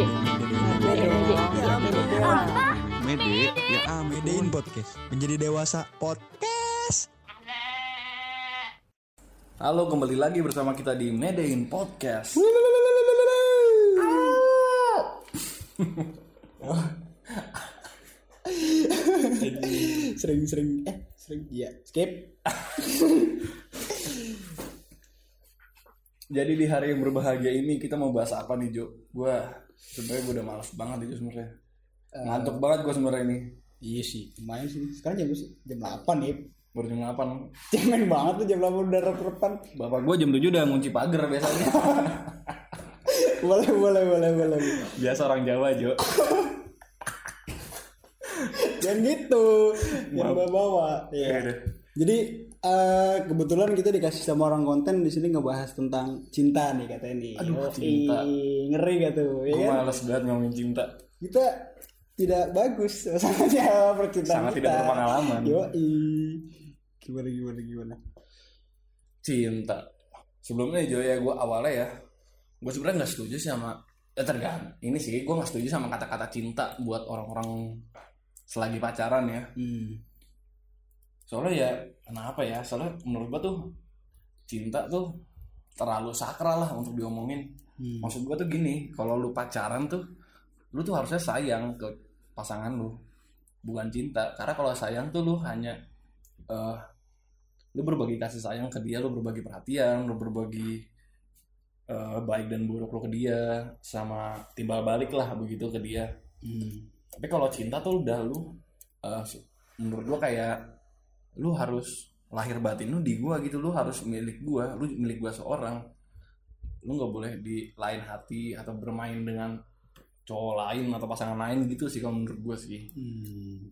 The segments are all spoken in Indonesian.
Mede. Mede. Mede. Ya, Mede. Mede, ya ah, Medein podcast. Menjadi dewasa podcast. Halo, kembali lagi bersama kita di Medein Podcast. sering-sering eh sering iya skip Jadi di hari yang berbahagia ini kita mau bahas apa nih Jo? Gua sebenarnya gue udah males banget itu sebenarnya. Ngantuk banget gue sebenarnya ini. iya sih lumayan sih sekarang jam jam 8 nih Baru jam 8. cemen banget tuh jam 8 udah rep-repan Bapak gue jam 7 udah ngunci pagar biasanya. boleh boleh boleh boleh Biasa orang Jawa Jo. jangan gitu jangan bawa bawa Iya ya deh. Jadi eh, kebetulan kita dikasih sama orang konten di sini ngebahas tentang cinta nih katanya nih Aduh, Yoi, cinta. ngeri gak tuh ya Gue kan males banget ngomongin cinta. kita tidak bagus masalahnya percintaan Sangat kita tidak berpengalaman. Yoi. gimana gimana gimana Cinta. Sebelumnya Jo ya gue awalnya ya. Gue sebenarnya nggak setuju sih sama eh tergantung. Ini sih gue nggak setuju sama kata-kata cinta buat orang-orang selagi pacaran ya. hmm. Soalnya ya kenapa ya soalnya menurut gua tuh cinta tuh terlalu sakral lah untuk diomongin Hmm. maksud gua tuh gini kalau lu pacaran tuh lu tuh harusnya sayang ke pasangan lu bukan cinta karena kalau sayang tuh lu hanya eh lu berbagi kasih sayang ke dia lu berbagi perhatian lu berbagi eh, baik dan buruk lu ke dia sama timbal balik lah begitu ke dia Hmm. tapi kalau cinta tuh udah lu eh, menurut gua kayak lu harus lahir batin lu di gua gitu lu harus milik gua lu milik gua seorang lu nggak boleh di lain hati atau bermain dengan cowok lain atau pasangan lain gitu sih kalau menurut gua sih Hmm.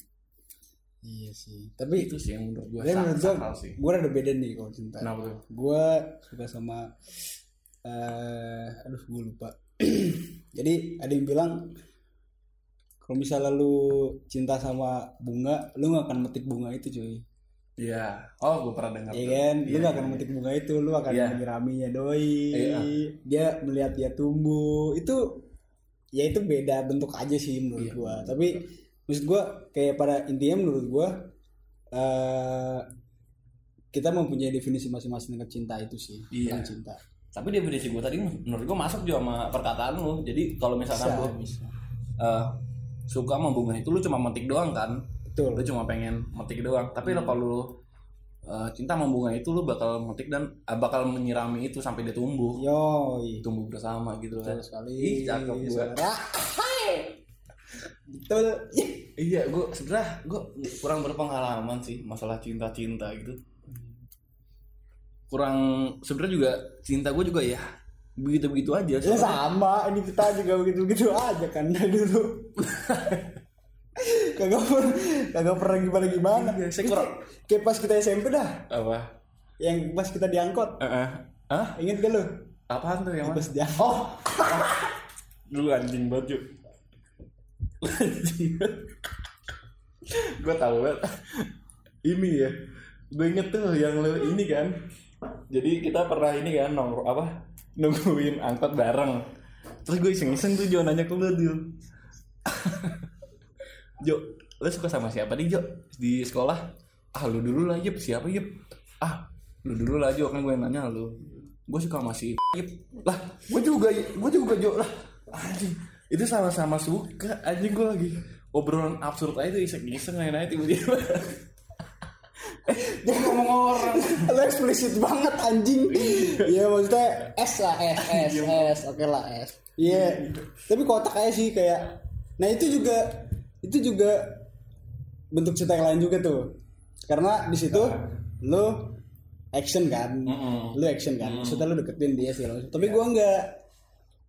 Iya sih. Tapi itu sih yang menurut gua sak- menurut gua, sakral sih gua ada beda nih kalau cinta. kenapa tuh Gua suka sama eh aduh gua lupa. Jadi ada yang bilang kalau misalnya lu cinta sama bunga, lu gak akan metik bunga itu cuy. Iya oh gua pernah dengar Iya kan? Lu Iya, gak akan iya. metik bunga itu, lu akan Iya. menyiraminya doi. Iya. Dia melihat dia tumbuh. Itu ya itu beda bentuk aja sih menurut Iya. gua. Tapi maksud gua kayak pada intinya menurut gua eh kita mempunyai definisi masing-masing dengan cinta itu sih. Iya. Tentang cinta. tapi definisi gua tadi menurut gua masuk juga sama perkataan lu jadi kalau misalkan Bisa, lu bisa. eh, suka sama bunga itu lu cuma metik doang kan Betul. lu cuma pengen metik doang tapi lo kalau lu, uh, cinta sama bunga itu lu bakal metik dan uh, bakal menyirami itu sampai dia tumbuh Yo, tumbuh bersama gitu kan sekali. ih cakep gua. Hai. Betul. iya gua sebenarnya gua kurang berpengalaman sih masalah cinta-cinta gitu kurang sebenarnya juga cinta gue juga ya begitu-begitu aja Ya sama, ini kita juga begitu-begitu aja kan dari dulu. kagak pernah kagak pernah gimana gimana. Iya, saya kurang- Kayak pas kita SMP dah, apa yang pas kita diangkot. Eh, eh. Hah? Ingat gak lu? apaan tuh yang Pas diangkot. oh lu anjing banget yuk anjing gue tahu banget ini ya gue inget tuh yang lu ini kan jadi kita pernah ini kan nongkrong apa nungguin angkot bareng terus gue iseng-iseng tuh Jo nanya ke lu Jo Jo lu suka sama siapa nih Jo di sekolah ah lu dulu lah Yip siapa Yip ah lu dulu lah Jo kan gue yang nanya lu gue suka sama si Yip lah gue juga gue juga Jo lah anjing itu sama-sama suka anjing gue lagi obrolan absurd aja tuh iseng-iseng nanya tiba-tiba dia ngomong orang Lu eksplisit banget anjing. Iya maksudnya S lah S S S oke lah S. Iya. Tapi kotak aja sih kayak. Nah itu juga itu juga bentuk cinta yang lain juga tuh. Karena di situ lu action kan, Mm-mm. lu action kan. Maksudnya lu deketin dia sih. Tapi gua enggak.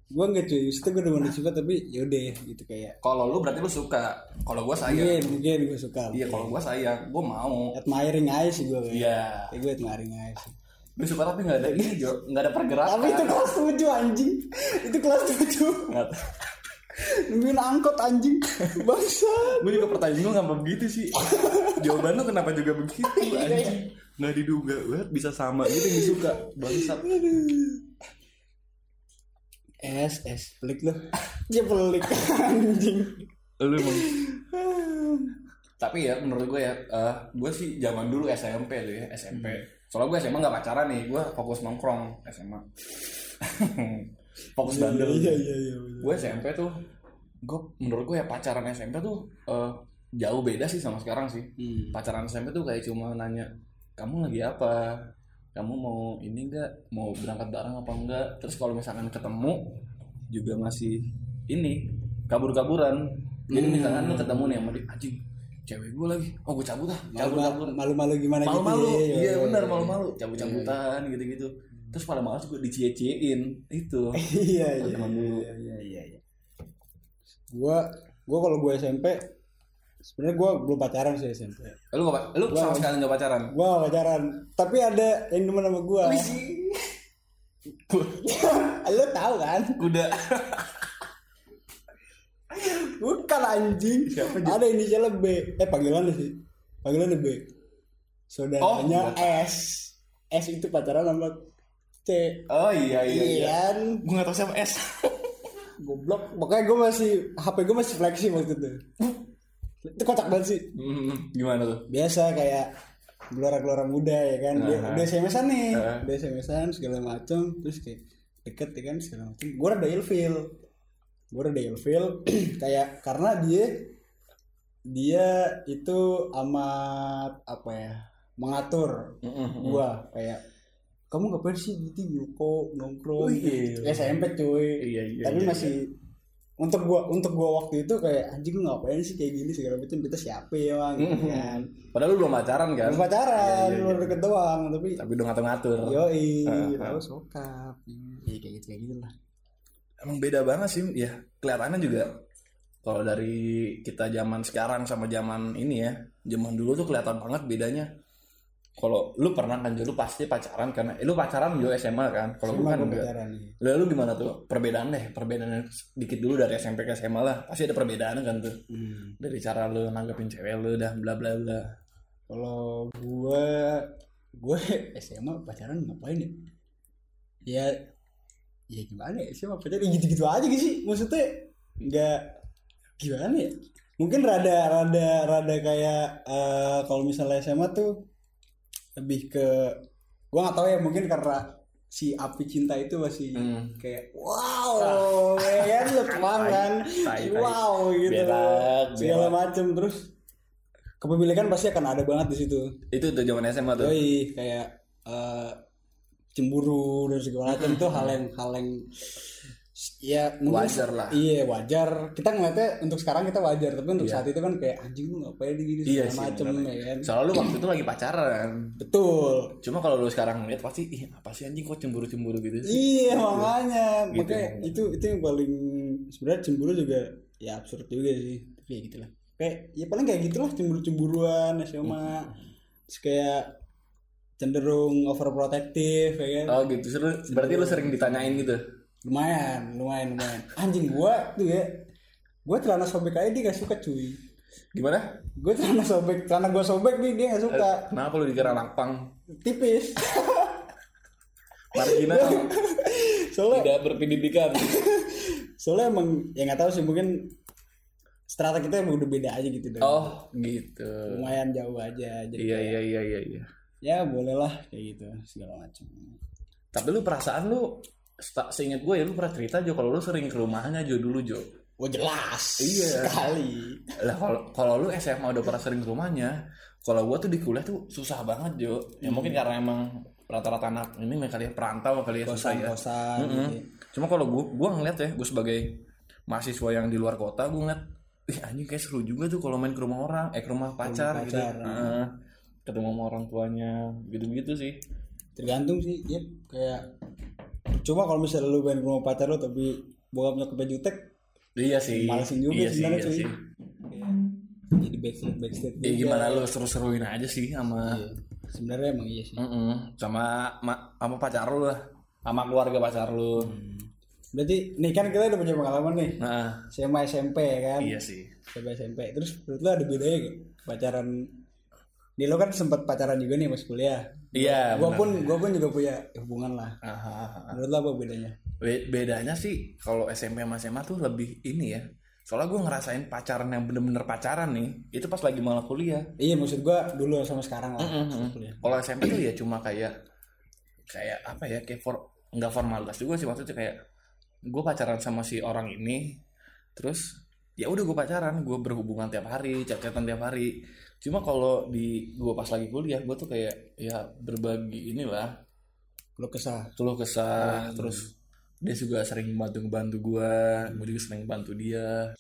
Gua enggak cuy. Itu gua udah suka tapi yaudah gitu kayak. kalau lu berarti lu suka kalau gue sayang Mungkin mungkin gua suka. iya kalau gue sayang gue mau Admiring aja sih gua. kayak. iya Kayak gue admiring aja sih. gue suka tapi nggak ada ini Jo nggak ada pergerakan Tapi itu kelas 7 anjing. Itu kelas 7. Nungguin angkot anjing. Bangsa. gue juga pertanyaan gue ngapa begitu sih. Jawaban lu kenapa juga begitu anjing? Nggak diduga banget bisa sama gitu yang disuka. Bangsat. S S. Pelik lu. Ya pelik anjing. Lu emang. Tapi ya menurut gue ya eh, gue sih zaman dulu SMP tuh ya SMP soalnya gue SMA nggak pacaran nih gue fokus nongkrong SMA fokus bandel iya iya iya gue SMP tuh gue menurut gue ya pacaran SMP tuh eh, jauh beda sih sama sekarang sih. Hmm. pacaran SMP tuh kayak cuma nanya kamu lagi apa? Kamu mau ini enggak mau berangkat bareng apa enggak terus kalau misalkan ketemu juga masih ini kabur-kaburan. Jadi misalkan lu ketemu nih sama dia anjing cewek gue lagi. Oh gue cabut ah cabut cabut. malu malu gimana malu-malu gitu ya, iya ya, benar ya. malu-malu. Cabut-cabutan gitu-gitu terus pada malas gue dicie-ciein itu. Iya iya dulu. iya iya iya iya. Gua gua kalau gua SMP sebenarnya gua belum pacaran sih SMP lu gak, lu sama sekali gak pacaran? Gua nggak pacaran. Tapi ada yang demen sama gua. Lu tahu kan? Kuda. Bukan anjing. Ada inisialnya B eh panggilannya sih. Panggilannya B saudaranya Oh, S. S itu pacaran sama C oh iya iya iya. Kan gue gak tau siapa S. Goblok. Makanya gue masih HP gue masih flexi waktu itu. Itu kocak banget sih. Hmm, gimana tuh? Biasa kayak gelora-gelora muda ya kan? Dia Aha. udah SMS-an nih. Aha. udah SMS-an segala macam terus kayak deket ya kan? Segala macam gue rada ilfeel. Gue rada ilfeel. Kayak karena dia dia itu amat apa ya mengatur gua. Kayak kamu ngapain sih? Gitu yuko nongkrong? Oh, iya. gitu. SMP cuy. Iya, iya, tapi iya, masih untuk gua untuk gua waktu itu kayak anjing lu ngapain sih kayak gini? Segala macam. Kita siapa ya bang? Gitu kan. Padahal lu belum pacaran kan? Belum pacaran Iya, iya, belum iya. deket doang tapi tapi udah ngatur-ngatur. Yoi. Ah, ah. lalu sokap. Ya kayak gitu kayak gitu lah emang beda banget sih ya. Kelihatannya juga kalau dari kita zaman sekarang sama zaman ini ya zaman dulu tuh kelihatan banget bedanya kalau lu pernah kan lu pasti pacaran karena eh, lu pacaran juga SMA kan kalau gue kan enggak. nih lalu gimana tuh? Perbedaan deh perbedaannya dikit dulu dari SMP ke SMA lah. Pasti ada perbedaan kan tuh. Hmm. dari cara lu nanggepin cewek lu dah bla bla bla. Kalau gue gue SMA pacaran ngapain ya? Ya ya gimana ya? SMA pacaran ya gitu-gitu aja gitu sih? Maksudnya nggak gimana ya? Mungkin rada rada rada kayak eh, kalau misalnya SMA tuh lebih ke gue nggak tahu ya mungkin karena si api cinta itu masih Hmm. kayak wow ya kan lu kan tai. wow gitu. Berak, segala macem terus kepemilikan pasti akan ada banget di situ. Itu tuh zaman SMA tuh. Yoi, kayak eh, cemburu dan segala macam itu hal yang hal yang ya Wajar lah. iya wajar. Kita ngeliatnya untuk sekarang kita wajar tapi untuk Iya. saat itu kan kayak anjing lu ngapain di gini? Iya segala sih, macem bener. ya kan? Soalnya lu waktu itu lagi pacaran. Betul. Cuma kalau lu sekarang lihat pasti ih apa sih anjing kok cemburu cemburu gitu sih? Iya makanya. Gitu. makanya itu itu yang paling sebenarnya cemburu juga ya absurd juga sih. Tapi ya gitulah. Kayak ya paling kayak gitulah cemburu cemburuan SMA terus kayak cenderung overprotective ya kan? Oh gitu. Seru. Berarti lu sering ditanyain gitu lumayan lumayan lumayan. Anjing gua tuh ya gua celana sobek aja dia gak suka cuy. Gimana? Gua celana sobek celana gua sobek nih dia gak suka. Kenapa lu dikira lapang? Tipis. Marginal. Soalnya tidak berpendidikan. Soalnya emang ya nggak tahu sih mungkin strata kita emang udah beda aja gitu dan oh gitu. Lumayan jauh aja jadi iya iya iya iya iya. Ya boleh lah kayak gitu segala macam. Tapi lu perasaan lu seingat gue ya lu pernah cerita Jo kalau lu sering ke rumahnya Jo dulu Jo oh jelas Iya. sekali lah kalau kalau lu SMA udah pernah sering ke rumahnya kalau gua tuh di kuliah tuh susah banget Jo ya mungkin karena emang rata-rata anak ini kali ya perantau kali ya susah kosan ya kosan Mm-mm. gitu. Cuma kalau gua gua ngeliat ya, gua sebagai mahasiswa yang di luar kota, gua ngeliat, ih anjing kayak seru juga tuh kalau main ke rumah orang, eh ke rumah pacar, gitu. pacar, Heeh. ketemu sama orang tuanya, gitu-gitu sih. tergantung sih ya kayak cuma kalau misalnya lu ke rumah pacar lu tapi bokap nyokapnya jutek Iya sih. Malesin juga iya sih, sebenarnya, iya cuy. sih. jadi backstreet backstreet Ya gimana lu seru-seruin aja sih sama Iya. sebenarnya emang iya sih Mm-mm. sama ma- sama pacar lu lah, sama keluarga pacar lu. berarti nih kan kita udah punya pengalaman nih Nah, SMA SMP ya kan iya sih. SMA SMP terus menurut lu ada bedanya gak pacaran Nih lo kan sempat pacaran juga nih pas kuliah Iya. gua benar. pun gua pun juga punya hubungan lah Aha, aha. menurut lo apa bedanya Be- bedanya sih kalau SMP sama SMA tuh lebih ini ya soalnya gue ngerasain pacaran yang bener-bener pacaran nih itu pas lagi malah kuliah iya maksud gua dulu sama sekarang lah Kuliah. kalau SMP tuh ya cuma kayak kayak apa ya kayak for nggak formalitas juga sih maksudnya kayak gue pacaran sama si orang ini terus ya udah gue pacaran gue berhubungan tiap hari chat-chatan tiap hari cuma kalau di gue pas lagi kuliah gue tuh kayak ya berbagi inilah. Lo kesah. Keluh kesah terus dia juga sering bantu bantu gue gue juga sering bantu dia.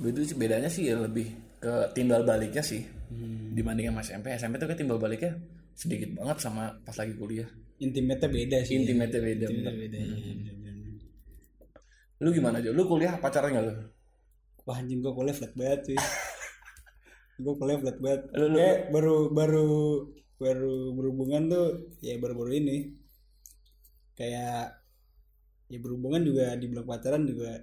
Itu bedanya sih ya lebih ke timbal baliknya sih dibanding sama SMP SMP tuh kayak timbal baliknya sedikit banget sama pas lagi kuliah. Intimate beda sih. Intimate beda Intimate beda. Iya, iya, iya. lu gimana aja lu kuliah pacaran gak lu wah anjing gua kuliah flat banget sih gua kuliah flat banget. Lu- lu- kayak baru baru baru berhubungan tuh ya baru-baru ini. Kayak ya berhubungan juga dibilang pacaran juga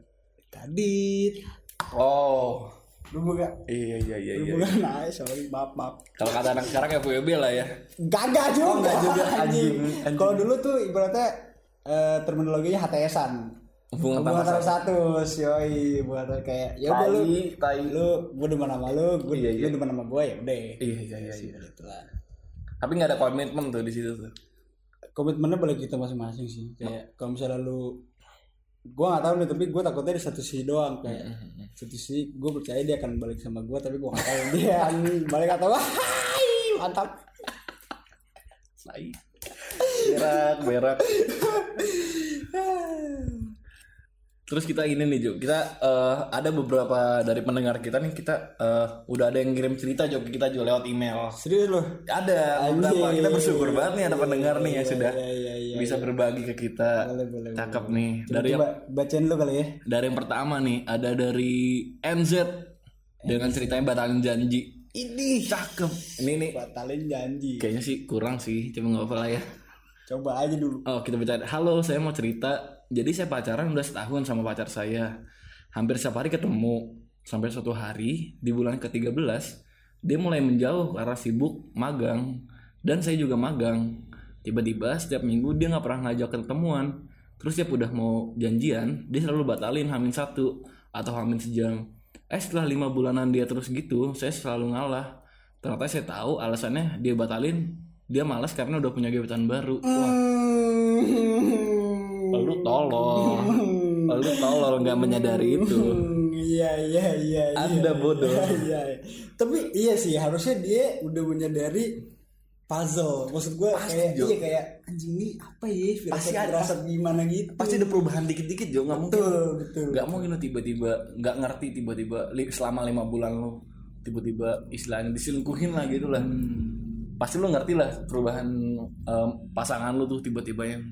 kadit. Oh. Berhubungan iya iya iya iya. Berhubungan nah sorry maaf maaf. Kalau kata anak sekarang ya FWB lah ya. Gagak juga. Oh, juga, anjing. Kalau dulu tuh ibaratnya eh, terminologinya HTS-an. Hubungan tanpa tanpa status, yoi, buat kayak ya udah lu, tai lu gue demen sama lu, gue Iya, iya. lu demen sama gue ya udah. iya iya iya iya. Gitu lah. tapi nggak ada komitmen tuh di situ tuh. Komitmennya balik kita masing-masing sih. Kayak kalau misalnya lu gue gak tahu nih tapi gue takutnya di satu sisi doang kayak satu sisi gue percaya dia akan balik sama gue tapi gue gak tahu dia balik atau Hai, mantap. Tai. Berak berak Terus kita ini nih Jo, kita eh, ada beberapa dari pendengar kita nih kita eh, udah ada yang ngirim cerita Jo ke kita Jo lewat email. serius loh Ada beberapa kita bersyukur banget nih ada pendengar nih yang sudah iya, iya, iya, bisa berbagi ke kita. boleh boleh Cakep nih. Dari yang, Coba bacain lu kali ya. dari yang pertama nih ada dari NZ dengan ceritanya batalin janji. Ini cakep. Ini nih Batalin janji. kayaknya sih kurang sih, cuma nggak apa-apa lah ya. Coba aja dulu. Oh kita bicara Halo saya mau cerita Jadi saya pacaran udah setahun sama pacar saya. Hampir setiap hari ketemu. Sampai suatu hari Di bulan ke-13 Dia mulai menjauh karena sibuk magang. Dan saya juga magang. Tiba-tiba setiap minggu dia nggak pernah ngajak ketemuan. Terus dia udah mau janjian Dia selalu batalin hamin satu Atau hamin sejam. Eh setelah lima bulanan dia terus gitu Saya selalu ngalah. Ternyata saya tahu alasannya dia batalin Dia malas karena udah punya gebetan baru. Wah lu tolol lu tolol nggak menyadari itu Iya iya iya. iya. anda bodoh Iya, iya. Tapi iya sih harusnya dia udah menyadari puzzle. Maksud gue kayak Jo. iya kayak anjing ini apa ya? Pasti ada. gimana gitu. pasti ada perubahan dikit-dikit Jo nggak mungkin betul nggak mungkin lu tiba-tiba nggak ngerti tiba-tiba selama lima bulan lu tiba-tiba istilahnya diselingkuhin lah gitu lah pasti lu ngerti lah perubahan em, pasangan lu tuh tiba-tiba yang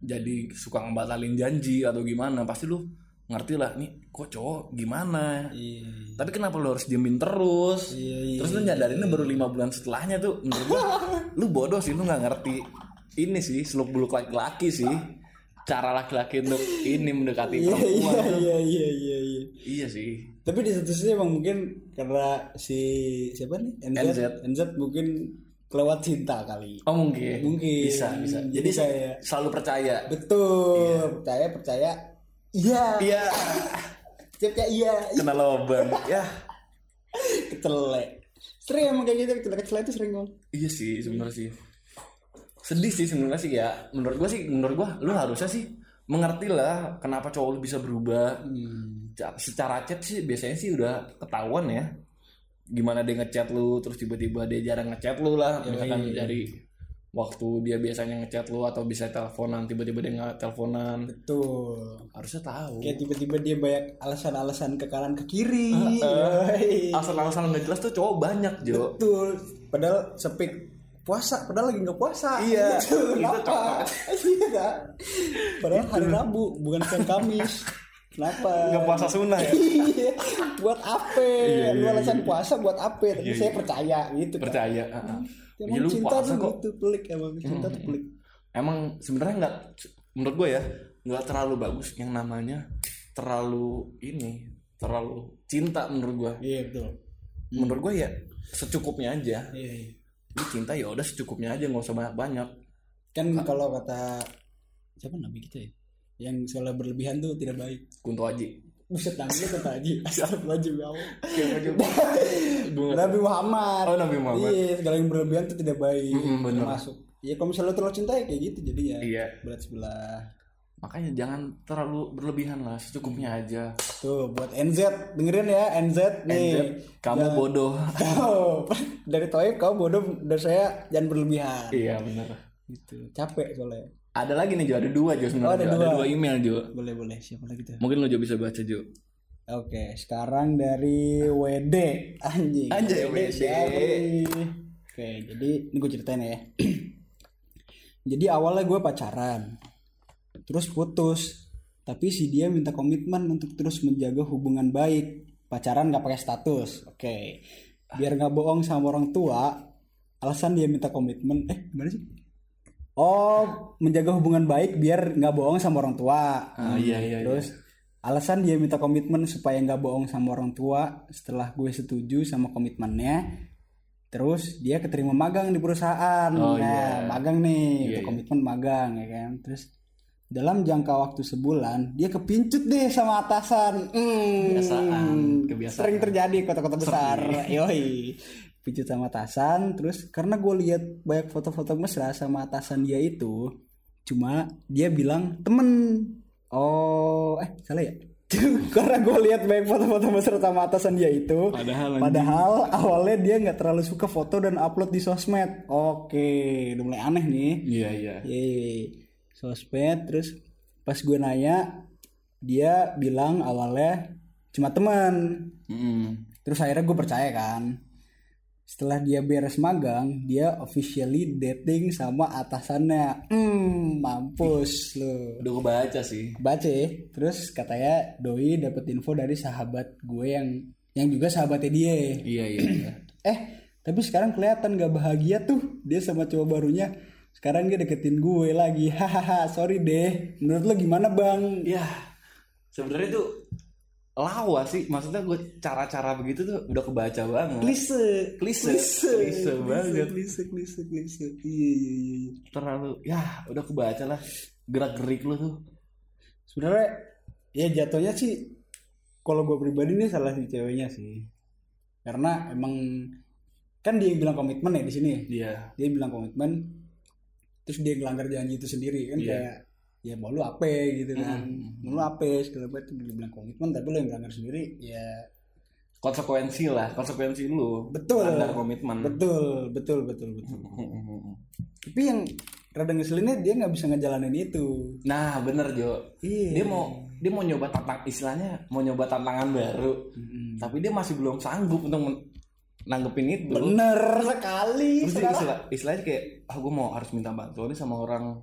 jadi suka ngebatalin janji atau gimana pasti lu ngerti lah nih kok cowok gimana Iya. tapi kenapa lu harus diemin terus Iya, iya, terus lu nyadarinnya baru lima bulan setelahnya tuh menurut gua lu bodoh sih lu nggak ngerti ini sih seluk beluk laki-laki sih cara laki-laki untuk ini mendekati Iya perempuan iya iya iya iya. iya. iya sih Tapi di satu sisi emang mungkin karena si siapa nih NZ NZ. NZ mungkin kelewat cinta kali. oh mungkin Mungkin. bisa bisa Jadi jadi saya selalu percaya Betul. Percaya percaya. Iya. iya Percaya iya. kena lobang ya Kecelek. Sering emang kayak gitu kecelek kecelek itu sering ngomong. iya sih sebenarnya sih sedih sih sebenarnya sih ya menurut gua sih menurut gua lu harusnya sih mengerti lah kenapa cowok lu bisa berubah Ca- secara chat sih biasanya sih udah ketahuan ya gimana dia ngechat lu terus tiba-tiba dia jarang ngechat lu lah misalkan dari waktu dia biasanya ngechat lu atau bisa teleponan tiba-tiba dia nggak teleponan Betul. harusnya tahu Kayak tiba-tiba dia banyak alasan-alasan ke kanan ke kiri. Yoi. alasan-alasan nggak jelas tuh cowok banyak Jo Betul. Padahal sepik puasa, padahal lagi nggak puasa. Iya. Gitu. Itu Kenapa? Iya. Padahal hari Rabu, bukan siang Kamis. Kenapa? nggak puasa sunnah ya Iya. buat apa? Iya, Lu iya, alasan puasa buat apa? Tapi Iya, saya iya. percaya gitu. kan. percaya heeh. Emang Iya, lu cinta puasa tuh kok. gitu pelik emang cinta tuh pelik. emang sebenarnya nggak menurut gue ya nggak terlalu bagus yang namanya terlalu ini terlalu cinta menurut gue Iya betul. menurut gue ya secukupnya aja Iya. iya. lu cinta ya udah secukupnya aja nggak usah banyak banyak Kan kalau kata siapa nabi kita ya? Yang soalnya berlebihan tuh tidak baik. Kunto Aji. Buset namanya kata Haji astagfirullahaladzim ya Allah. Nabi Muhammad. Oh, Nabi Muhammad. iya segala yang berlebihan tuh tidak baik. Mm-mm, bener. masuk ya kalau misalnya terlalu cinta ya kayak gitu jadinya Iya. berat sebelah. Makanya jangan terlalu berlebihan lah secukupnya aja. Tuh buat NZ dengerin ya NZ nih. NZ, kamu Jangan- bodoh. Oh, dari Toib kamu bodoh. Dari saya jangan berlebihan. Iya bener. Gitu. Capek soalnya ada lagi nih Jo. Ada dua Jo Oh, sebenarnya ada Jo. ada dua. dua email Jo. Boleh boleh. Siapa lagi tuh? Mungkin lo Jo bisa baca Jo. Oke sekarang dari WD anjing. Anjay, WD. nih? oke jadi ini gue ceritain ya. Jadi awalnya gue pacaran. Terus putus. Tapi si dia minta komitmen untuk terus menjaga hubungan baik. Pacaran nggak pakai status. Oke. Biar nggak bohong sama orang tua alasan dia minta komitmen. Eh gimana sih oh menjaga hubungan baik biar nggak bohong sama orang tua. Ah, iya, iya, terus alasan dia minta komitmen supaya nggak bohong sama orang tua setelah gue setuju sama komitmennya. Terus dia keterima magang di perusahaan. Oh, nah iya. magang nih Iya, untuk iya. komitmen magang ya kan? Terus dalam jangka waktu sebulan dia kepincut deh sama atasan. Hmm, Kebiasaan, kebiasaan. sering terjadi di kota-kota besar. Yoi pincut sama atasan terus karena gue lihat banyak foto-foto mesra sama atasan dia itu cuma dia bilang temen. Oh eh salah ya? Karena gue lihat banyak foto-foto mesra sama atasan dia itu Padahal padahal awalnya dia nggak terlalu suka foto dan upload di sosmed. Oke udah mulai aneh nih. Iya iya. Yeay. sosmed terus pas gue nanya dia bilang awalnya cuma teman Mm-mm. terus akhirnya gue percaya kan setelah dia beres magang dia officially dating sama atasannya. Hmm mampus lu. Udah kebaca sih. Baca ya. terus katanya doi dapet info dari sahabat gue yang yang juga sahabatnya dia. Iya iya, iya. eh tapi sekarang kelihatan gak bahagia tuh dia sama cowok barunya. Sekarang dia deketin gue lagi. Hahaha sorry deh. Menurut lo gimana bang? Ya sebenarnya tuh lawa sih maksudnya gue cara-cara begitu tuh udah kebaca banget. Klise. Klise. Klise. Banget. klise klise klise. Iya iya iya iya. terlalu ya udah kebaca lah. Gerak gerik lu tuh. Sebenarnya ya jatuhnya sih kalau gue pribadi nih salah si ceweknya sih. Karena emang kan dia yang bilang komitmen ya di sini iya. Dia bilang komitmen terus dia ngelanggar janji itu sendiri kan Iya. kayak ya mau lu apa gitu kan. Mau lu apa segala macam dia bilang komitmen tapi lu yang ngelanggar sendiri ya konsekuensi lah konsekuensi lu. Betul. melanggar komitmen. Betul betul betul betul. Tapi yang rada ngeselinnya dia nggak bisa ngejalanin itu. Nah bener Jo. Iya. Dia mau dia mau nyoba tantang istilahnya mau nyoba tantangan baru tapi dia masih belum sanggup untuk nanggepin itu. Bener sekali terus dia istilah, istilahnya kayak ah gue mau harus minta bantuan nih sama orang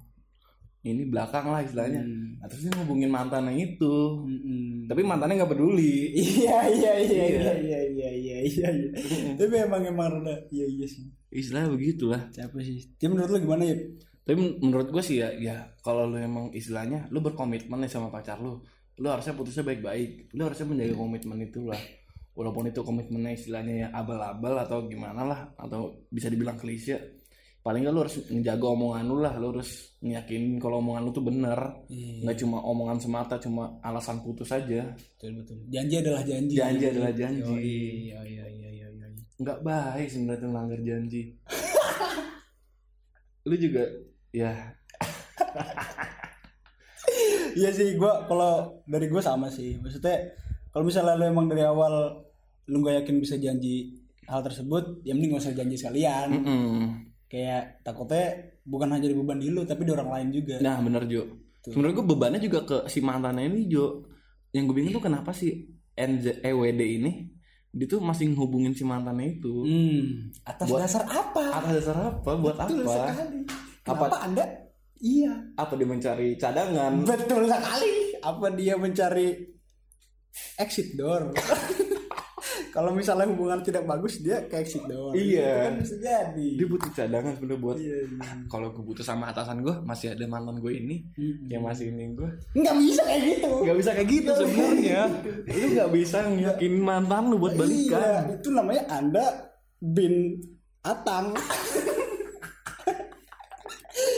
ini belakang lah istilahnya. Hmm. nah, terus dia ngubungin mantannya itu. Mm-mm. tapi mantannya nggak peduli. Iya iya iya Iya. iya iya iya iya iya tapi emang emang rada iya iya sih. Istilahnya begitulah. Siapa sih. Dia menurut lu gimana ya tapi men- menurut gue sih ya ya kalau lu emang istilahnya lu berkomitmen nih sama pacar lu lu harusnya putusnya baik-baik. Lu harusnya menjaga komitmen itu lah. Walaupun itu komitmennya istilahnya ya abal-abal atau gimana lah atau bisa dibilang klise paling nggak lu harus menjaga omongan lu lah lu harus ngeyakinin kalau omongan lu tuh bener. Nggak cuma omongan semata cuma alasan putus aja. Betul betul. Janji adalah janji. Janji adalah janji. iya iya iya iya iya nggak baik sebenarnya melanggar janji. Lu juga ya. Iya sih gua kalau dari gua sama sih. Maksudnya kalau misalnya lu emang dari awal lu nggak yakin bisa janji hal tersebut ya mending gak usah janji sekalian. Mm-mm. Kayak takutnya bukan hanya di beban di lu tapi di orang lain juga. Nah bener Jo. Sebenarnya gue bebannya juga ke si mantannya ini Jo. Yang gue bingung tuh kenapa si NZ, EWD ini Dia tuh masih ngehubungin si mantannya itu. Hmm atas Buat- dasar apa? Atas dasar apa? Buat betul apa? sekali. Apa- kenapa anda? Iya. Apa dia mencari cadangan? betul sekali. Apa dia mencari exit door kalau misalnya hubungan tidak bagus dia ke exit door Iya. itu kan bisa jadi. Dia butuh cadangan sebenernya buat iya iya. Kalau gue butuh sama atasan gue Masih ada mantan gue ini Mm-mm. Yang masih ini gue nggak bisa kayak gitu. Gak bisa kayak gitu sebenarnya. Lu gak bisa ngiyakinin mantan lu buat iya balikan. itu namanya anda bin atang.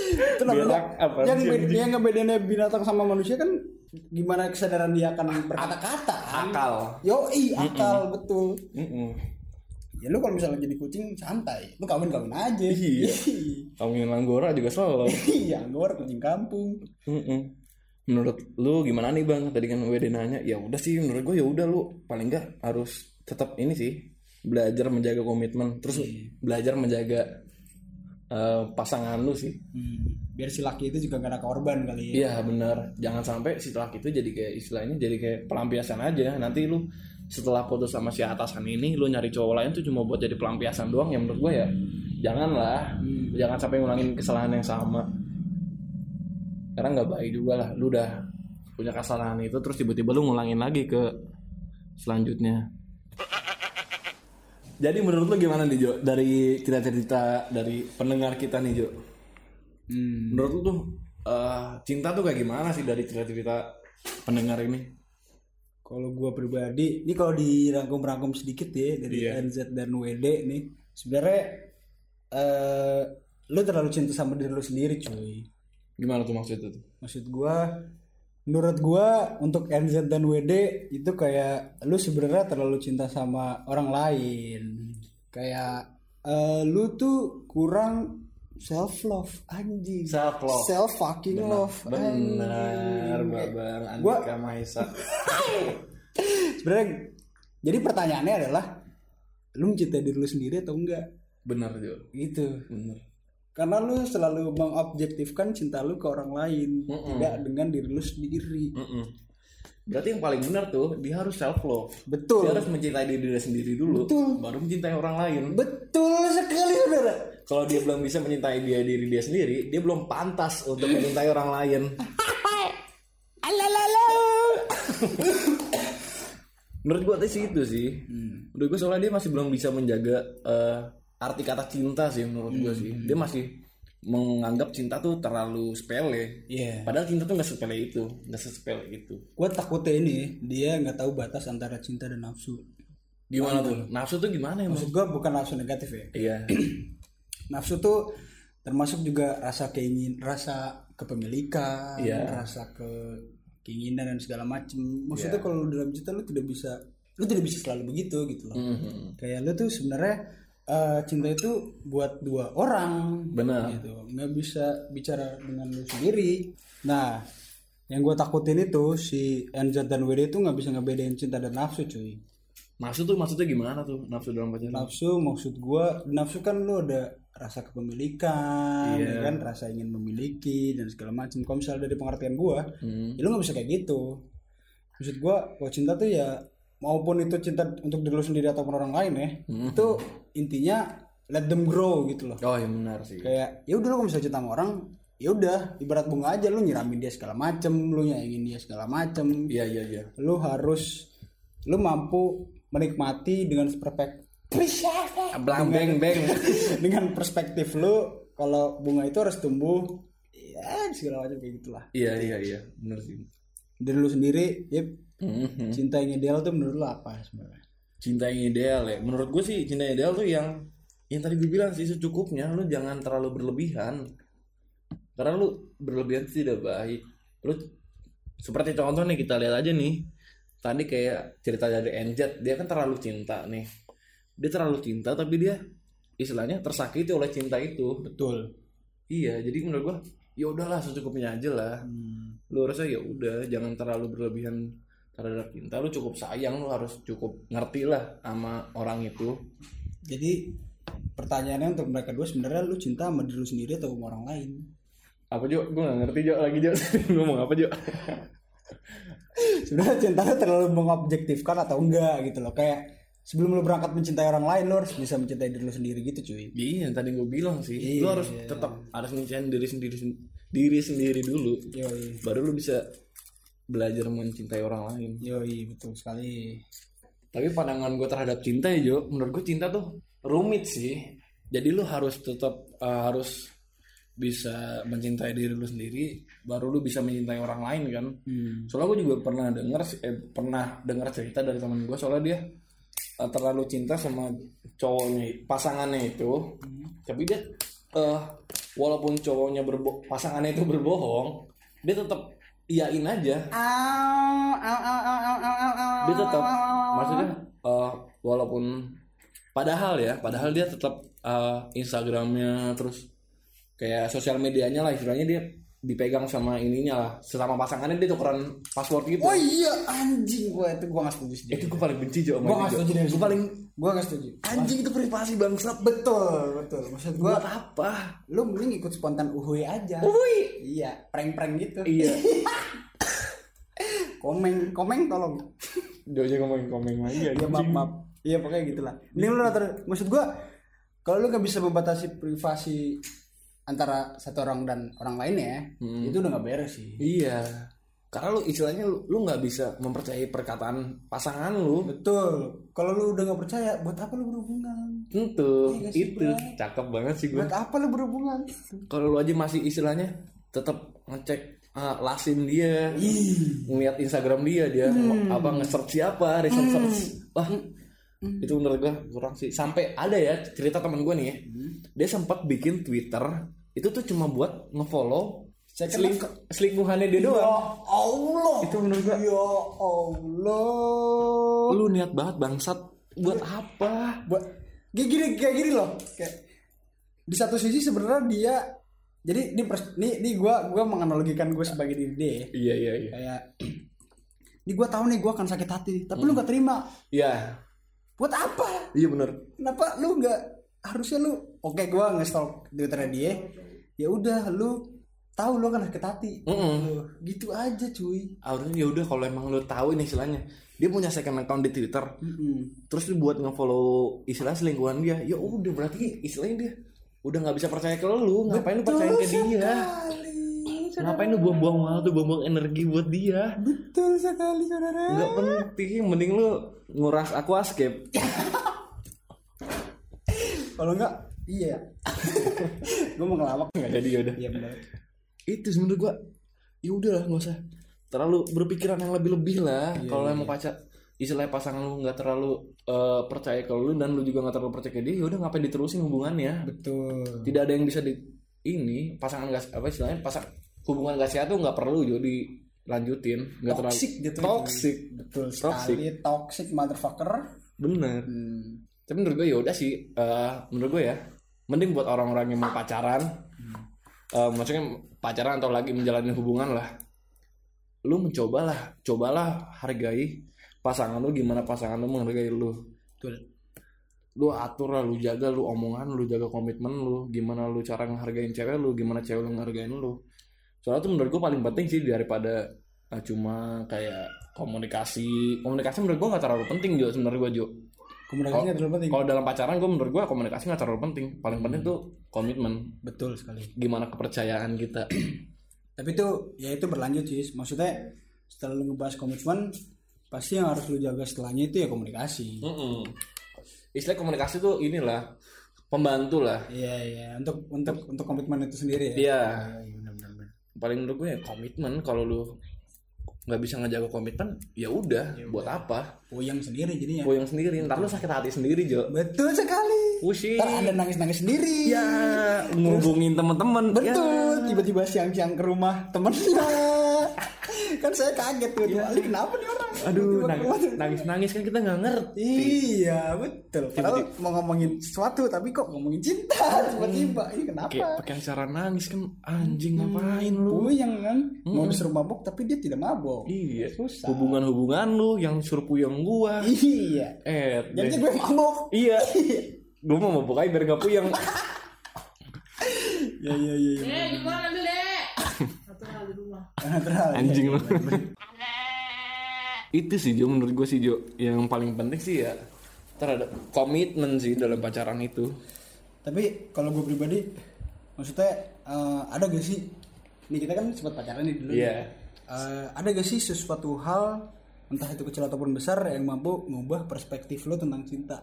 Itu namanya apa? yang sih, yang ngebedainnya binatang sama manusia kan gimana kesadaran dia akan berkata-kata? Akal. yo akal betul Mm-mm. ya lu kalau misalnya jadi kucing santai lu kawin kawin aja Iya. Kawin langgora juga selalu. iya gue kucing kampung Mm-mm. Menurut lu gimana nih bang? Tadi kan WD nanya, ya udah sih menurut gue ya udah lu paling enggak harus tetap ini sih belajar menjaga komitmen, terus belajar menjaga eh, pasangan lu sih. Hmm, biar si laki itu juga gak ada korban kali ya Iya benar, jangan sampai si laki itu jadi kayak istilahnya jadi kayak pelampiasan aja. Nanti lu setelah putus sama si atasan ini, lu nyari cowok lain tuh cuma buat jadi pelampiasan doang. Ya menurut gue ya janganlah, jangan sampai ngulangin kesalahan yang sama. Karena nggak baik juga lah, lu udah punya kesalahan itu terus tiba-tiba lu ngulangin lagi ke selanjutnya. Jadi menurut lu gimana nih Jo? Dari cerita-cerita dari pendengar kita nih Jo? Hmm. Menurut lu tuh eh, cinta tuh kayak gimana sih dari cerita-cerita pendengar ini? Kalau gue pribadi, ini kalau dirangkum-rangkum sedikit ya dari Iya. NZ dan WD nih, sebenarnya eh lu terlalu cinta sama diri lu sendiri, cuy. Gimana tuh maksudnya tuh? Maksud gue, menurut gue untuk NZ dan WD itu kayak lu sebenarnya terlalu cinta sama orang lain. Kayak eh, lu tuh kurang self love anjing. Self love. Self fucking love. Benar, anjing. Babang Gua- Andika Mahesa. sebenarnya jadi pertanyaannya adalah lu mencintai diri lu sendiri atau enggak Benar Jo. gitu Benar. Karena lu selalu mengobjektifkan cinta lu ke orang lain Mm-mm. tidak dengan diri lu sendiri Mm-mm. Berarti yang paling benar tuh dia harus self love. betul Dia harus mencintai diri dia sendiri dulu, Betul. baru mencintai orang lain. betul sekali saudara Kalau dia belum bisa mencintai dia diri dia sendiri, dia belum pantas untuk mencintai orang lain. Menurut gua sih itu sih. Menurut gua soalnya dia masih belum bisa menjaga eh, arti kata cinta sih menurut gua sih. Dia masih menganggap cinta tuh terlalu sepele. Iya. Padahal cinta tuh nggak sepele itu, nggak sesepele itu. gue takutnya ini dia nggak tahu batas antara cinta dan nafsu Gimana tuh? Nafsu tuh gimana ya? maksud gue bukan nafsu negatif ya Iya. nafsu tuh termasuk juga rasa keingin rasa kepemilikan Iya. rasa ke keinginan dan segala macem maksudnya kalau lu dalam cinta lu tidak bisa lu tidak bisa selalu begitu gitu loh Mhm. kayak lu tuh sebenarnya eh, cinta itu buat dua orang Benar. gitu nggak bisa bicara dengan lu sendiri nah yang gue takutin itu si NZ dan WD itu nggak bisa ngebedain cinta dan nafsu cuy Nafsu tuh maksudnya gimana tuh? Nafsu dalam pacaran? nafsu maksud gua nafsu kan lu ada rasa kepemilikan Iya. ya kan rasa ingin memiliki dan segala macam kalau misalnya dari pengertian gua Hmm. ya lu nggak bisa kayak gitu maksud gua kalau cinta tuh ya maupun itu cinta untuk diri lu sendiri ataupun orang lain ya Hmm. itu intinya let them grow gitu loh Oh iya benar sih. kayak ya udah lu kalau misalnya cinta sama orang ya udah ibarat bunga aja lu nyiramin dia segala macem lu nyaingin dia segala macem Iya iya iya. lu harus lu mampu menikmati dengan perspektif Blang beng beng. dengan perspektif lu kalau bunga itu harus tumbuh ya segala macam kayak gitulah iya iya iya, benar sih. dari lu sendiri ya Mhm. cinta yang ideal tuh menurut lu apa sebenarnya Cinta yang ideal ya. Menurut gue sih cinta yang ideal tuh yang yang tadi gue bilang sih secukupnya. Lu jangan terlalu berlebihan. Karena lu berlebihan itu tidak baik. Lu seperti contoh nih kita lihat aja nih. Tadi kayak cerita dari NZ, dia kan terlalu cinta nih. Dia terlalu cinta tapi dia istilahnya tersakiti oleh cinta itu. betul Iya, jadi menurut gua ya udahlah secukupnya aja lah. Lu harusnya ya udah jangan terlalu berlebihan terhadap cinta. Lu cukup sayang, lu harus cukup ngerti lah sama orang itu. jadi pertanyaannya untuk mereka dua sebenarnya lu cinta sama diri lu sendiri atau sama orang lain Apa Jo? Gua gak ngerti Jo lagi Jo. Ngomong apa Jo? sebenarnya cinta lu terlalu mengobjektifkan atau enggak gitu loh kayak sebelum lu berangkat mencintai orang lain lu harus bisa mencintai diri lu sendiri gitu cuy Iya, yang tadi gue bilang sih. Lu Iya. harus tetap harus mencintai diri sendiri diri sendiri dulu. yoi Baru lu bisa belajar mencintai orang lain. yoi betul sekali Tapi pandangan gue terhadap cinta ya Jo, menurut gue cinta tuh rumit sih. Jadi lu harus tetap uh, harus bisa mencintai diri lu sendiri, baru lu bisa mencintai orang lain kan. hmm. Soalnya gue juga pernah denger sih- eh, pernah dengar cerita dari teman gue soalnya dia uh, terlalu cinta sama cowoknya pasangannya itu, tapi dia eh walaupun cowoknya berbo pasangannya itu berbohong dia tetap iyain aja. Dia tetap maksudnya eh, walaupun padahal ya padahal dia tetap eh, Instagramnya terus kayak sosial medianya lah istilahnya dia dipegang sama ininya lah sesama pasangannya dia tukeran password gitu Oh iya anjing gue itu gue gak setuju sih. itu gue paling benci Jo Gue gak setuju gue paling gue gak setuju. anjing itu privasi bangsat Betul betul. Maksud gue apa lu mending ikut spontan uhuy aja. Wih. Iya prank-prank gitu. iya Komeng komeng tolong. Jojo ngomongin komeng lagi Iya maaf maaf. Iya pokoknya gitulah. Ini lu maksud gue kalau lu gak bisa membatasi privasi antara satu orang dan orang lainnya itu udah gak beres sih. Iya. Karena lu istilahnya lu nggak bisa mempercayai perkataan pasangan lu. Betul. Kalau lu udah gak percaya, buat apa lu berhubungan? Tentu nggak sih, itu cakep banget sih gue. Buat apa lu berhubungan? Kalau lu aja masih istilahnya tetap ngecek ah, lasin dia, Ih. ngeliat Instagram dia, dia apa nge-search siapa, research search. Wah, itu menurut gue kurang sih. Sampai ada ya cerita teman gue nih ya, dia sempat bikin Twitter itu tuh cuma buat ngefollow Second seling- selingkuhannya dia doang. Ya Allah. Itu menurut gue Ya Allah. lu niat banget bangsat buat apa? Buat kayak gini kayak gini loh. Kayak di satu sisi sebenarnya dia jadi ini pers- ini ini gua gua menganalogikan gue sebagai diri dia. ya. Iya iya iya. Kayak ini gua tahu nih gua akan sakit hati, tapi lu gak terima. Iya, Buat apa? iya bener. Kenapa lu nggak harusnya lu oke gua nge-stalk Twitternya dia. Ya udah lu tahu lu akan sakit hati. Mm-mm. Lu, Gitu aja cuy. Harusnya ya udah kalau emang lu tahu ini istilahnya dia punya second account di Twitter, Mm-mm. terus lu buat nge-follow istilah selingkuhan dia, ya udah berarti istilahnya dia udah nggak bisa percaya ke lu, ngapain lu percaya ke dia? Sekali. Ngapain lu buang-buang waktu, buang-buang energi buat dia? Betul sekali saudara. Nggak penting, mending lu nguras aquascape. Kalau enggak, iya. gue mau ngelawak. Nggak jadi ya udah. Iya benar. Itu sebenarnya gua, ya udahlah nggak usah terlalu berpikiran yang lebih-lebih lah. Kalau emang pacar istilahnya pasangan lu nggak terlalu eh, percaya ke lu dan lu juga nggak terlalu percaya ke dia, ya udah ngapain diterusin hubungannya? Betul. tidak ada yang bisa di ini pasangan gas apa istilahnya pasang hubungan gak sehat tuh nggak perlu jo dilanjutin nggak terlalu Toxic gitu. toxic Betul Toxic. sekali. Toxic motherfucker. bener Hmm. Tapi menurut gue ya udah sih eh, menurut gue ya mending buat orang-orang yang mau pacaran. Eh, maksudnya pacaran atau lagi menjalani hubungan lah. Lu mencobalah cobalah hargai pasangan lu gimana pasangan lu menghargai lu. Betul. lu atur lah, lu jaga lu omongan lu jaga komitmen lu. Gimana lu cara ngehargain cewek lu gimana cewek lu ngehargain lu. Soalnya tuh menurut gue paling penting sih daripada eh, cuma kayak komunikasi. Komunikasi menurut gue nggak terlalu penting Jo sebenarnya gue Jo Komunikasi nggak terlalu penting. kalau dalam pacaran gue menurut gue komunikasi nggak terlalu penting paling penting tuh komitmen Betul sekali. gimana kepercayaan kita Tapi itu ya itu berlanjut sih. Maksudnya setelah lu ngebahas komitmen, pasti yang harus lu jaga setelahnya itu ya komunikasi. istilah komunikasi tuh inilah pembantu lah Iya iya untuk untuk untuk komitmen itu sendiri ya. Iya. Iya, benar-benar. paling menurut gue ya komitmen kalau lu nggak bisa ngejaga komitmen ya udah buat apa Puyeng sendiri jadinya. Puyeng sendiri ntar lu sakit hati sendiri Jo Betul sekali. pusing Ntar ada nangis-nangis sendiri. ya ngubungin teman-teman Betul, tiba-tiba siang-siang ke rumah temennya. Kan saya kaget tuh, tuh. Ali kenapa nih orang? Ya. aduh nangis nangis nangis kan kita nggak ngerti Iya, betul. Padahal mau ngomongin sesuatu tapi kok ngomongin cinta tiba-tiba. Ini kenapa? kayak pakai cara nangis kan anjing ngapain lu Puyeng kan, mau disuruh mabuk tapi dia tidak mabuk. iya Susah. hubungan-hubungan lu yang suruh puyeng gua Iya. eh Jadi gue mabuk. iya gua mau mabuk aja biar nggak puyeng Iya iya iya. iya. Eh, gimana ambil deh? Satu hal di rumah. Terlalu. anjing lu itu sih Jo menurut gue sih Jo yang paling penting sih ya terhadap komitmen sih dalam pacaran itu Tapi kalau gue pribadi, maksudnya eh, ada gak sih? Nih kita kan sempat pacaran nih dulu. Iya. Eh, ada gak sih sesuatu hal entah itu kecil ataupun besar yang mampu mengubah perspektif lo tentang cinta?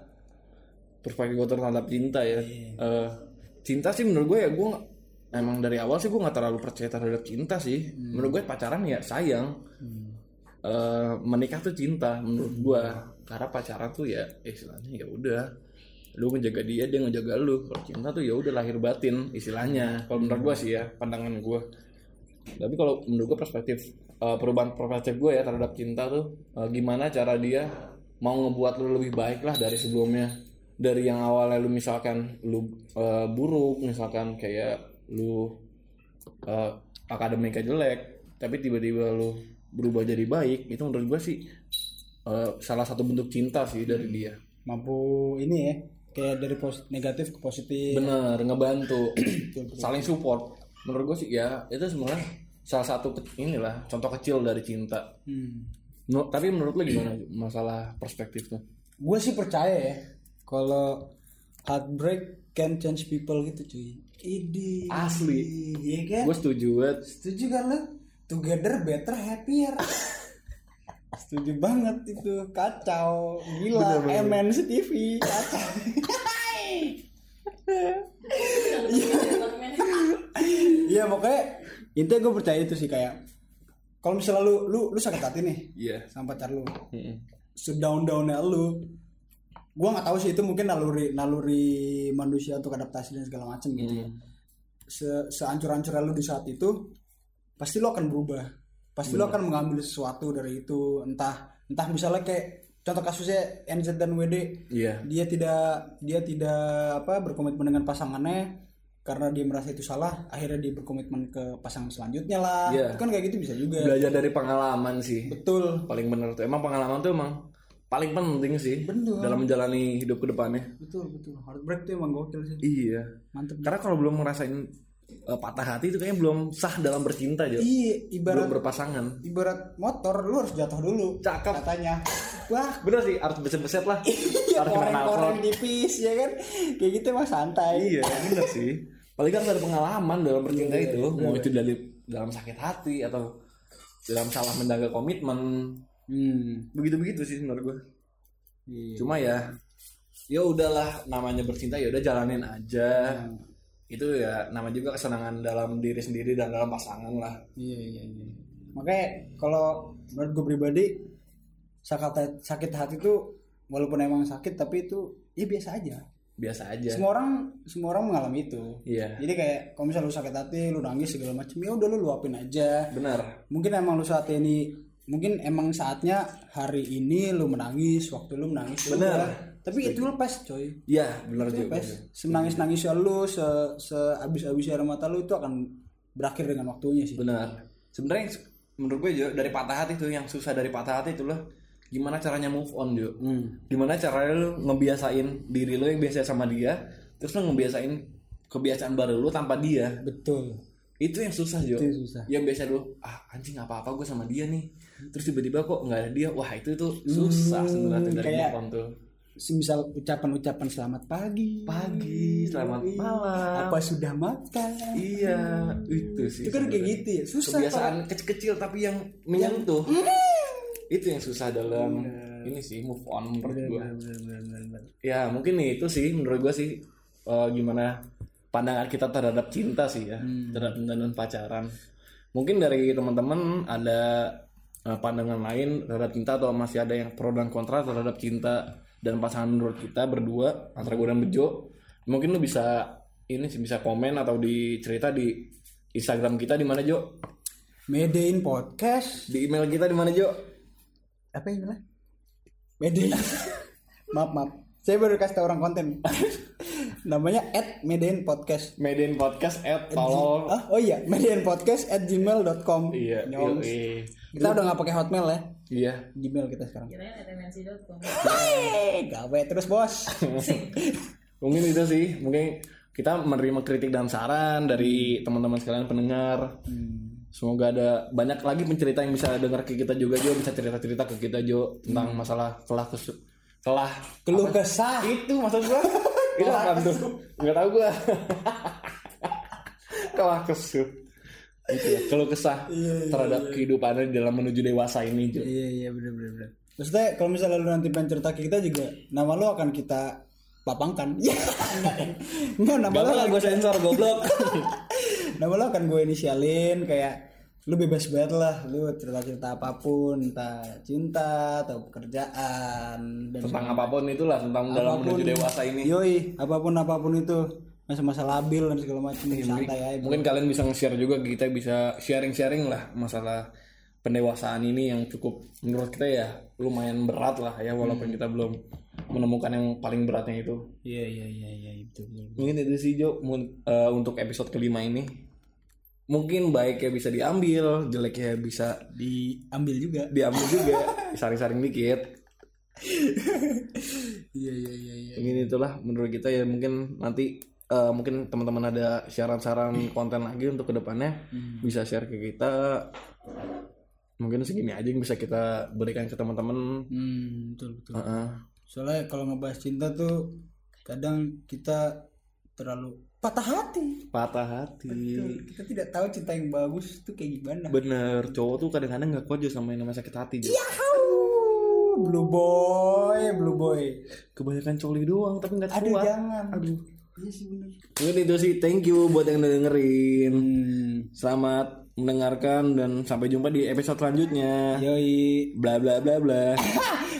perspektif gue terhadap cinta ya Eh, cinta sih menurut gue ya gue emang dari awal sih gue nggak terlalu percaya terhadap cinta sih. Menurut gue pacaran ya sayang. Eh, menikah tuh cinta menurut gue karena pacaran tuh ya istilahnya ya udah. Lu ngejaga dia dia ngejaga lu. Kalau cinta tuh ya udah lahir batin istilahnya. Kalau menurut gua sih ya pandangan gua. Tapi kalau menurut gua perspektif eh, perubahan perspektif gue ya terhadap cinta tuh eh, gimana cara dia mau ngebuat lu lebih baik lah dari sebelumnya. Dari yang awalnya lu misalkan lu eh, buruk misalkan kayak lu eh, akademiknya jelek tapi tiba-tiba lu berubah jadi baik itu menurut gue sih eh, salah satu bentuk cinta sih dari dia. Mampu ini ya kayak dari pos- negatif ke positif. Bener ngebantu saling support. Menurut gue sih ya itu sebenarnya salah satu inilah contoh kecil dari cinta. Hmm. No, tapi menurut lu gimana masalah perspektifnya? Gue sih percaya ya kalau heartbreak can change people gitu cuy Idi Asli. iya kan? Gue setuju banget. Setuju kan lo together better happier setuju banget itu. Kacau. Gila. MNC TV kacau. Iya pokoknya intinya gue percaya itu sih kayak kalau misalnya lu lu lu sakit hati nih iya. sama pacar lu. Mm-mm. sedown downnya lu gua nggak tahu sih itu mungkin naluri naluri manusia untuk adaptasi dan segala macam gitu ya. Mm. se seancur ancurnya lu di saat itu pasti lu akan berubah. Pasti lu akan mengambil sesuatu dari itu. Entah entah misalnya kayak contoh kasusnya NZ dan WD iya. Dia tidak dia tidak apa berkomitmen dengan pasangannya. Karena dia merasa itu salah akhirnya dia berkomitmen ke pasangan selanjutnya lah. Iya. itu kan kayak gitu bisa juga. Belajar dari pengalaman sih. Betul. Paling bener tuh. Emang pengalaman tuh emang paling penting sih Bener. dalam menjalani hidup ke depannya. Betul betul. Heartbreak tuh emang gokil sih. Iya. Mantep. Karena kalau belum ngerasain eh, patah hati itu kayaknya belum sah dalam bercinta Jo. Iya belum ibarat berpasangan. ibarat motor lu harus jatuh dulu Cakep. katanya. Wah. Bener sih harus beset-beset lah. Ya harus kena koreng-koreng knalpot. tipis ya kan? Kayak gitu mah santai. Iya bener sih. Paling kan ada pengalaman dalam bercinta Iya, itu. Mau itu dari dalam sakit hati atau dalam salah menjaga komitmen hmm. begitu begitu sih menurut gue iya. cuma ya ya udahlah namanya bercinta ya udah jalanin aja. Hmm. itu ya nama juga kesenangan dalam diri sendiri dan dalam pasangan lah. Iya iya iya. Makanya kalau menurut gue pribadi sakit sakit hati itu walaupun emang sakit tapi itu ya biasa aja. Biasa aja. Semua orang semua orang mengalami itu. Iya. Jadi kayak kalau misalnya lu sakit hati lu nangis segala macam ya udah lu luapin aja. Benar. Mungkin emang lu saat ini mungkin emang saatnya hari ini lu menangis waktu lu menangis Bener. tapi itu lepas coy. Iya benar itu juga lepas. senangis nangis lu se se abis abis air mata lu itu akan berakhir dengan waktunya sih. Benar. Sebenarnya menurut gue juga dari patah hati tuh yang susah dari patah hati itu loh gimana caranya move on Jo. Hmm. gimana caranya lu ngebiasain diri lu yang biasa sama dia terus lu ngebiasain kebiasaan baru lu tanpa dia. Betul itu yang susah Jo. Itu susah. Yang biasa lu ah anjing apa apa gue sama dia nih. Terus tiba-tiba kok nggak ada dia wah itu tuh susah Hmm, sebenarnya dari kayak- move on tuh misal ucapan-ucapan selamat pagi. Pagi selamat Iya. malam. Apa sudah makan? Iya itu sih itu kan kayak gitu ya susah kebiasaan kecil-kecil tapi yang menyentuh. Itu yang susah dalam ini sih move on menurut gue ya mungkin nih itu sih menurut gue sih eh, gimana pandangan kita terhadap cinta sih ya terhadap cinta dan pacaran. Mungkin dari teman-teman ada eh, pandangan lain terhadap cinta atau masih ada yang pro dan kontra terhadap cinta dan pasangan menurut kita berdua antara gue dan Bejo? Mungkin lu bisa ini sih bisa komen atau dicerita di Instagram kita di mana Jo? Medein podcast. Di email kita di mana Jo? Apa ini lah Medein. Maaf maaf. Saya baru kasih tau orang konten namanya at Medein podcast. Medan Podcast at tolol Ah, oh iya Medein podcast at gmail.com iya yoi. kita udah nggak pakai hotmail ya? Iya. Gmail kita sekarang. Kirain atmnc.com. Eh, gawe terus bos. Mungkin itu sih. Mungkin kita menerima kritik dan saran dari teman-teman sekalian pendengar. Semoga ada banyak lagi pencerita yang bisa dengar ke kita juga Jo. Bisa cerita-cerita ke kita Jo tentang masalah kelah kesu kelah keluh kesah. Itu maksud gua itu apa tuh nggak tahu gua. Kelah kesu itu ya keluh kesah terhadap kehidupannya dalam menuju dewasa ini Jo. Iya iya bener bener bener. Maksudnya kalau misalnya lu nanti pengen cerita ke kita juga nama lu akan kita lapangkan. Ya enggak nama lu bakal gue sensor goblok. Nama lo akan gue inisialin kayak lu bebas banget lah lu cerita-cerita apa pun entah cinta atau pekerjaan dan tentang apa pun itulah tentang dalam Apa pun. menuju dewasa ini. Yoi apa pun apa pun itu masa-masa labil dan segala macam Iya, santai aja mungkin kalian bisa nge-share juga kita bisa sharing-sharing lah masalah pendewasaan ini yang cukup menurut kita ya lumayan berat lah ya walaupun kita belum menemukan yang paling beratnya itu. Iya iya iya iya itu. Mungkin itu sih Jo. Eh, untuk episode kelima ini mungkin baiknya bisa diambil jeleknya bisa diambil juga. diambil juga. Saring-saring dikit. Iya iya iya iya. Mungkin itulah menurut kita ya. Mungkin nanti eh, mungkin teman-teman ada saran-saran konten lagi untuk ke depannya bisa share ke kita. Mungkin segini aja yang bisa kita berikan ke teman-teman. Hmm, betul betul. Heeh. soalnya kalau ngebahas cinta tuh kadang kita terlalu patah hati. Patah hati. Betul. kita tidak tahu cinta yang bagus tuh kayak gimana. Bener cowok tuh kadang-kadang nggak kuat Jo sama yang namanya sakit hati. Aduh, blue boy blue boy. Kebanyakan coli doang tapi nggak aduh kuat. jangan. Aduh. Iya sih bener. Mungkin itu sih thank you buat yang udah dengerin. Hmm. selamat mendengarkan dan sampai jumpa di episode selanjutnya. Yoi. Bla bla bla bla